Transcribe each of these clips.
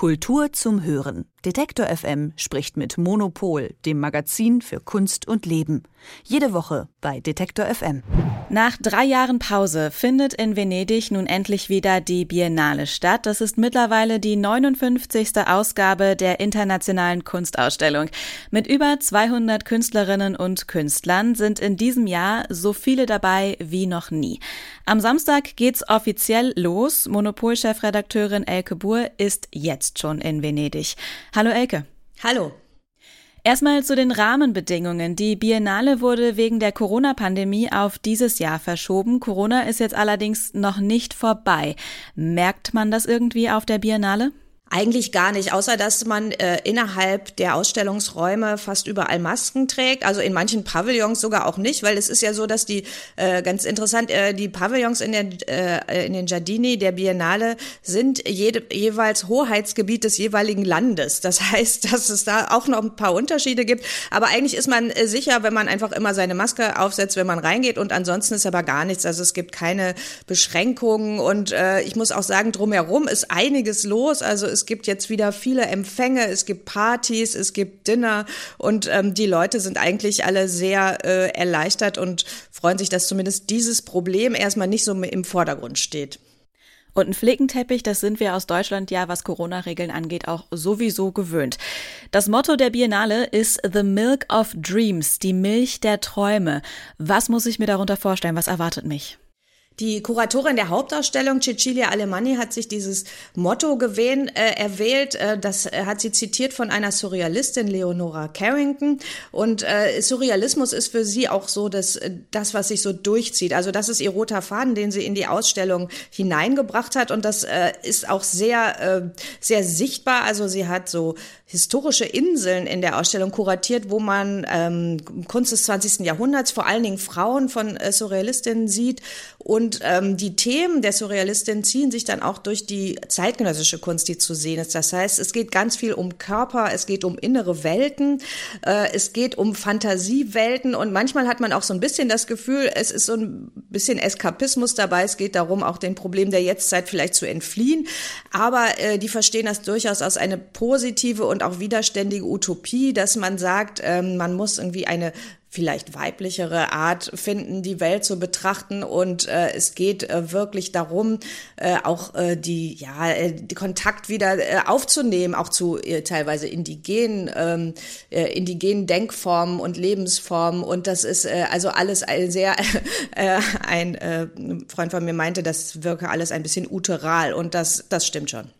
Kultur zum Hören. Detektor FM spricht mit Monopol, dem Magazin für Kunst und Leben. Jede Woche bei Detektor FM. Nach drei Jahren Pause findet in Venedig nun endlich wieder die Biennale statt. Das ist mittlerweile die 59. Ausgabe der internationalen Kunstausstellung. Mit über 200 Künstlerinnen und Künstlern sind in diesem Jahr so viele dabei wie noch nie. Am Samstag geht's offiziell los. Monopol-Chefredakteurin Elke Buhr ist jetzt schon in Venedig. Hallo Elke. Hallo. Erstmal zu den Rahmenbedingungen. Die Biennale wurde wegen der Corona-Pandemie auf dieses Jahr verschoben. Corona ist jetzt allerdings noch nicht vorbei. Merkt man das irgendwie auf der Biennale? Eigentlich gar nicht, außer dass man äh, innerhalb der Ausstellungsräume fast überall Masken trägt. Also in manchen Pavillons sogar auch nicht, weil es ist ja so, dass die äh, ganz interessant äh, die Pavillons in, den äh, in den Giardini der Biennale sind jede, jeweils Hoheitsgebiet des jeweiligen Landes. Das heißt, dass es da auch noch ein paar Unterschiede gibt. Aber eigentlich ist man äh, sicher, wenn man einfach immer seine Maske aufsetzt, wenn man reingeht. Und ansonsten ist aber gar nichts. Also es gibt keine Beschränkungen. Und äh, ich muss auch sagen, drumherum ist einiges los. Also es gibt jetzt wieder viele Empfänge, es gibt Partys, es gibt Dinner und ähm, die Leute sind eigentlich alle sehr äh, erleichtert und freuen sich, dass zumindest dieses Problem erstmal nicht so im Vordergrund steht. Und ein Flickenteppich, das sind wir aus Deutschland ja, was Corona-Regeln angeht, auch sowieso gewöhnt. Das Motto der Biennale ist The Milk of Dreams, die Milch der Träume. Was muss ich mir darunter vorstellen? Was erwartet mich? Die Kuratorin der Hauptausstellung, Cecilia Alemanni, hat sich dieses Motto gewähnt, äh, erwählt. Äh, das hat sie zitiert von einer Surrealistin, Leonora Carrington. Und äh, Surrealismus ist für sie auch so das, das, was sich so durchzieht. Also das ist ihr roter Faden, den sie in die Ausstellung hineingebracht hat. Und das äh, ist auch sehr, äh, sehr sichtbar. Also sie hat so historische Inseln in der Ausstellung kuratiert, wo man ähm, Kunst des 20. Jahrhunderts, vor allen Dingen Frauen von äh, Surrealistinnen sieht. Und ähm, die Themen der Surrealistinnen ziehen sich dann auch durch die zeitgenössische Kunst, die zu sehen ist. Das heißt, es geht ganz viel um Körper, es geht um innere Welten, äh, es geht um Fantasiewelten und manchmal hat man auch so ein bisschen das Gefühl, es ist so ein bisschen Eskapismus dabei. Es geht darum, auch den Problemen der Jetztzeit vielleicht zu entfliehen. Aber äh, die verstehen das durchaus als eine positive und auch widerständige Utopie, dass man sagt, ähm, man muss irgendwie eine vielleicht weiblichere Art finden, die Welt zu betrachten. Und äh, es geht äh, wirklich darum, äh, auch äh, die, ja, äh, die Kontakt wieder äh, aufzunehmen, auch zu äh, teilweise indigenen, ähm, äh, indigenen Denkformen und Lebensformen. Und das ist äh, also alles ein sehr, äh, ein äh, Freund von mir meinte, das wirke alles ein bisschen uteral. Und das, das stimmt schon.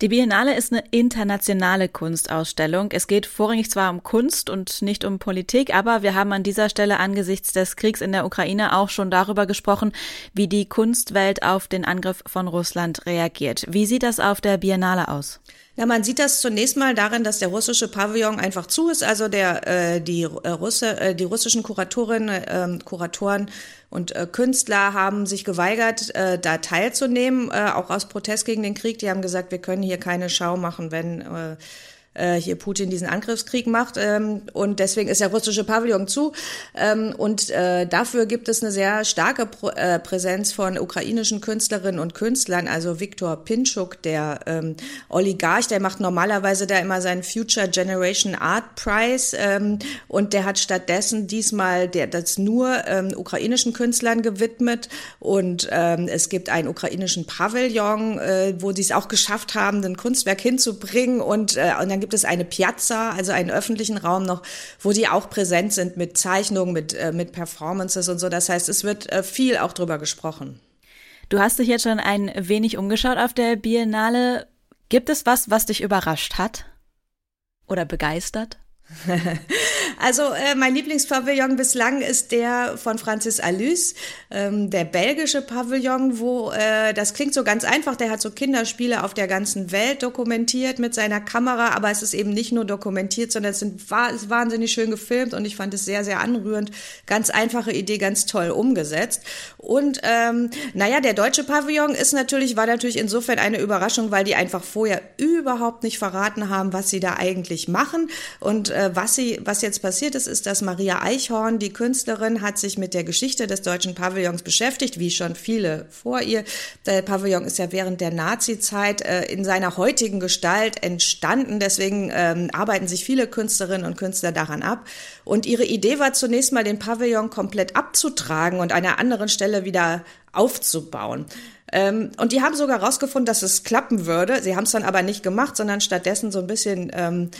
Die Biennale ist eine internationale Kunstausstellung. Es geht vorrangig zwar um Kunst und nicht um Politik, aber wir haben an dieser Stelle angesichts des Kriegs in der Ukraine auch schon darüber gesprochen, wie die Kunstwelt auf den Angriff von Russland reagiert. Wie sieht das auf der Biennale aus? Ja, man sieht das zunächst mal darin, dass der russische Pavillon einfach zu ist. Also der, äh, die, äh, Russe, äh, die russischen Kuratorinnen, äh, Kuratoren und äh, Künstler haben sich geweigert, äh, da teilzunehmen, äh, auch aus Protest gegen den Krieg. Die haben gesagt, wir können hier keine Schau machen, wenn äh, äh, hier Putin diesen Angriffskrieg macht. Ähm, und deswegen ist der russische Pavillon zu. Ähm, und äh, dafür gibt es eine sehr starke Pro äh, Präsenz von ukrainischen Künstlerinnen und Künstlern. Also Viktor Pinchuk, der ähm, Oligarch, der macht normalerweise da immer seinen Future Generation Art Prize. Ähm, und der hat stattdessen diesmal der, das nur ähm, ukrainischen Künstlern gewidmet. Und ähm, es gibt einen ukrainischen Pavillon, äh, wo sie es auch geschafft haben, ein Kunstwerk hinzubringen. Und, äh, und dann gibt es eine Piazza, also einen öffentlichen Raum noch, wo die auch präsent sind mit Zeichnungen, mit, äh, mit Performances und so. Das heißt, es wird äh, viel auch drüber gesprochen. Du hast dich jetzt schon ein wenig umgeschaut auf der Biennale. Gibt es was, was dich überrascht hat? Oder begeistert? Also äh, mein Lieblingspavillon bislang ist der von Francis Alus, ähm, der belgische Pavillon, wo äh, das klingt so ganz einfach. Der hat so Kinderspiele auf der ganzen Welt dokumentiert mit seiner Kamera, aber es ist eben nicht nur dokumentiert, sondern es sind war, ist wahnsinnig schön gefilmt und ich fand es sehr sehr anrührend. Ganz einfache Idee, ganz toll umgesetzt. Und ähm, naja, der deutsche Pavillon ist natürlich war natürlich insofern eine Überraschung, weil die einfach vorher überhaupt nicht verraten haben, was sie da eigentlich machen und äh, was sie, was jetzt passiert ist, ist, dass Maria Eichhorn, die Künstlerin, hat sich mit der Geschichte des deutschen Pavillons beschäftigt, wie schon viele vor ihr. Der Pavillon ist ja während der Nazi-Zeit äh, in seiner heutigen Gestalt entstanden. Deswegen ähm, arbeiten sich viele Künstlerinnen und Künstler daran ab. Und ihre Idee war zunächst mal, den Pavillon komplett abzutragen und an einer anderen Stelle wieder aufzubauen. Ähm, und die haben sogar herausgefunden, dass es klappen würde. Sie haben es dann aber nicht gemacht, sondern stattdessen so ein bisschen ähm,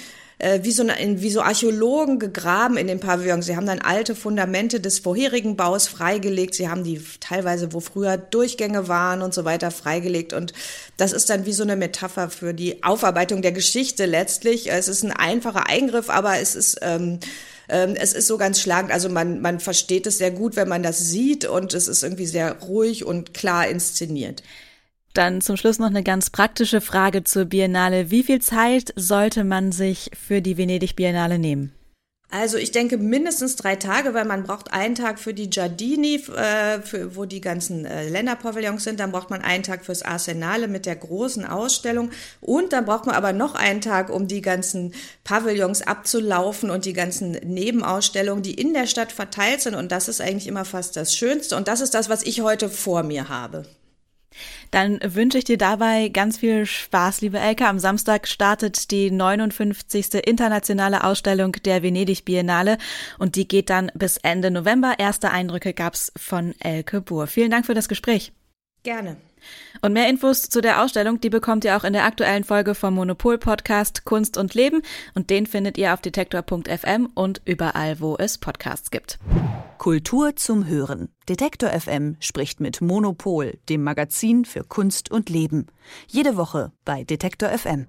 äh, wie, so eine, wie so Archäologen gegraben in den Pavillon. Sie haben dann alte Fundamente des vorherigen Baus freigelegt. Sie haben die teilweise, wo früher Durchgänge waren und so weiter, freigelegt. Und das ist dann wie so eine Metapher für die Aufarbeitung der Geschichte letztlich. Es ist ein einfacher Eingriff, aber es ist ähm, ähm, es ist so ganz schlagend, also man, man versteht es sehr gut, wenn man das sieht und es ist irgendwie sehr ruhig und klar inszeniert. Dann zum Schluss noch eine ganz praktische Frage zur Biennale. Wie viel Zeit sollte man sich für die Venedig Biennale nehmen? Also ich denke mindestens drei Tage, weil man braucht einen Tag für die Giardini, äh, für, wo die ganzen äh, Länderpavillons sind. Dann braucht man einen Tag fürs Arsenale mit der großen Ausstellung. Und dann braucht man aber noch einen Tag, um die ganzen Pavillons abzulaufen und die ganzen Nebenausstellungen, die in der Stadt verteilt sind. Und das ist eigentlich immer fast das Schönste. Und das ist das, was ich heute vor mir habe. Dann wünsche ich dir dabei ganz viel Spaß, liebe Elke. Am Samstag startet die 59. internationale Ausstellung der Venedig Biennale und die geht dann bis Ende November. Erste Eindrücke gab's von Elke Buhr. Vielen Dank für das Gespräch. Gerne. Und mehr Infos zu der Ausstellung, die bekommt ihr auch in der aktuellen Folge vom Monopol Podcast Kunst und Leben und den findet ihr auf detektor.fm und überall, wo es Podcasts gibt. Kultur zum Hören. Detektor FM spricht mit Monopol, dem Magazin für Kunst und Leben. Jede Woche bei Detektor FM.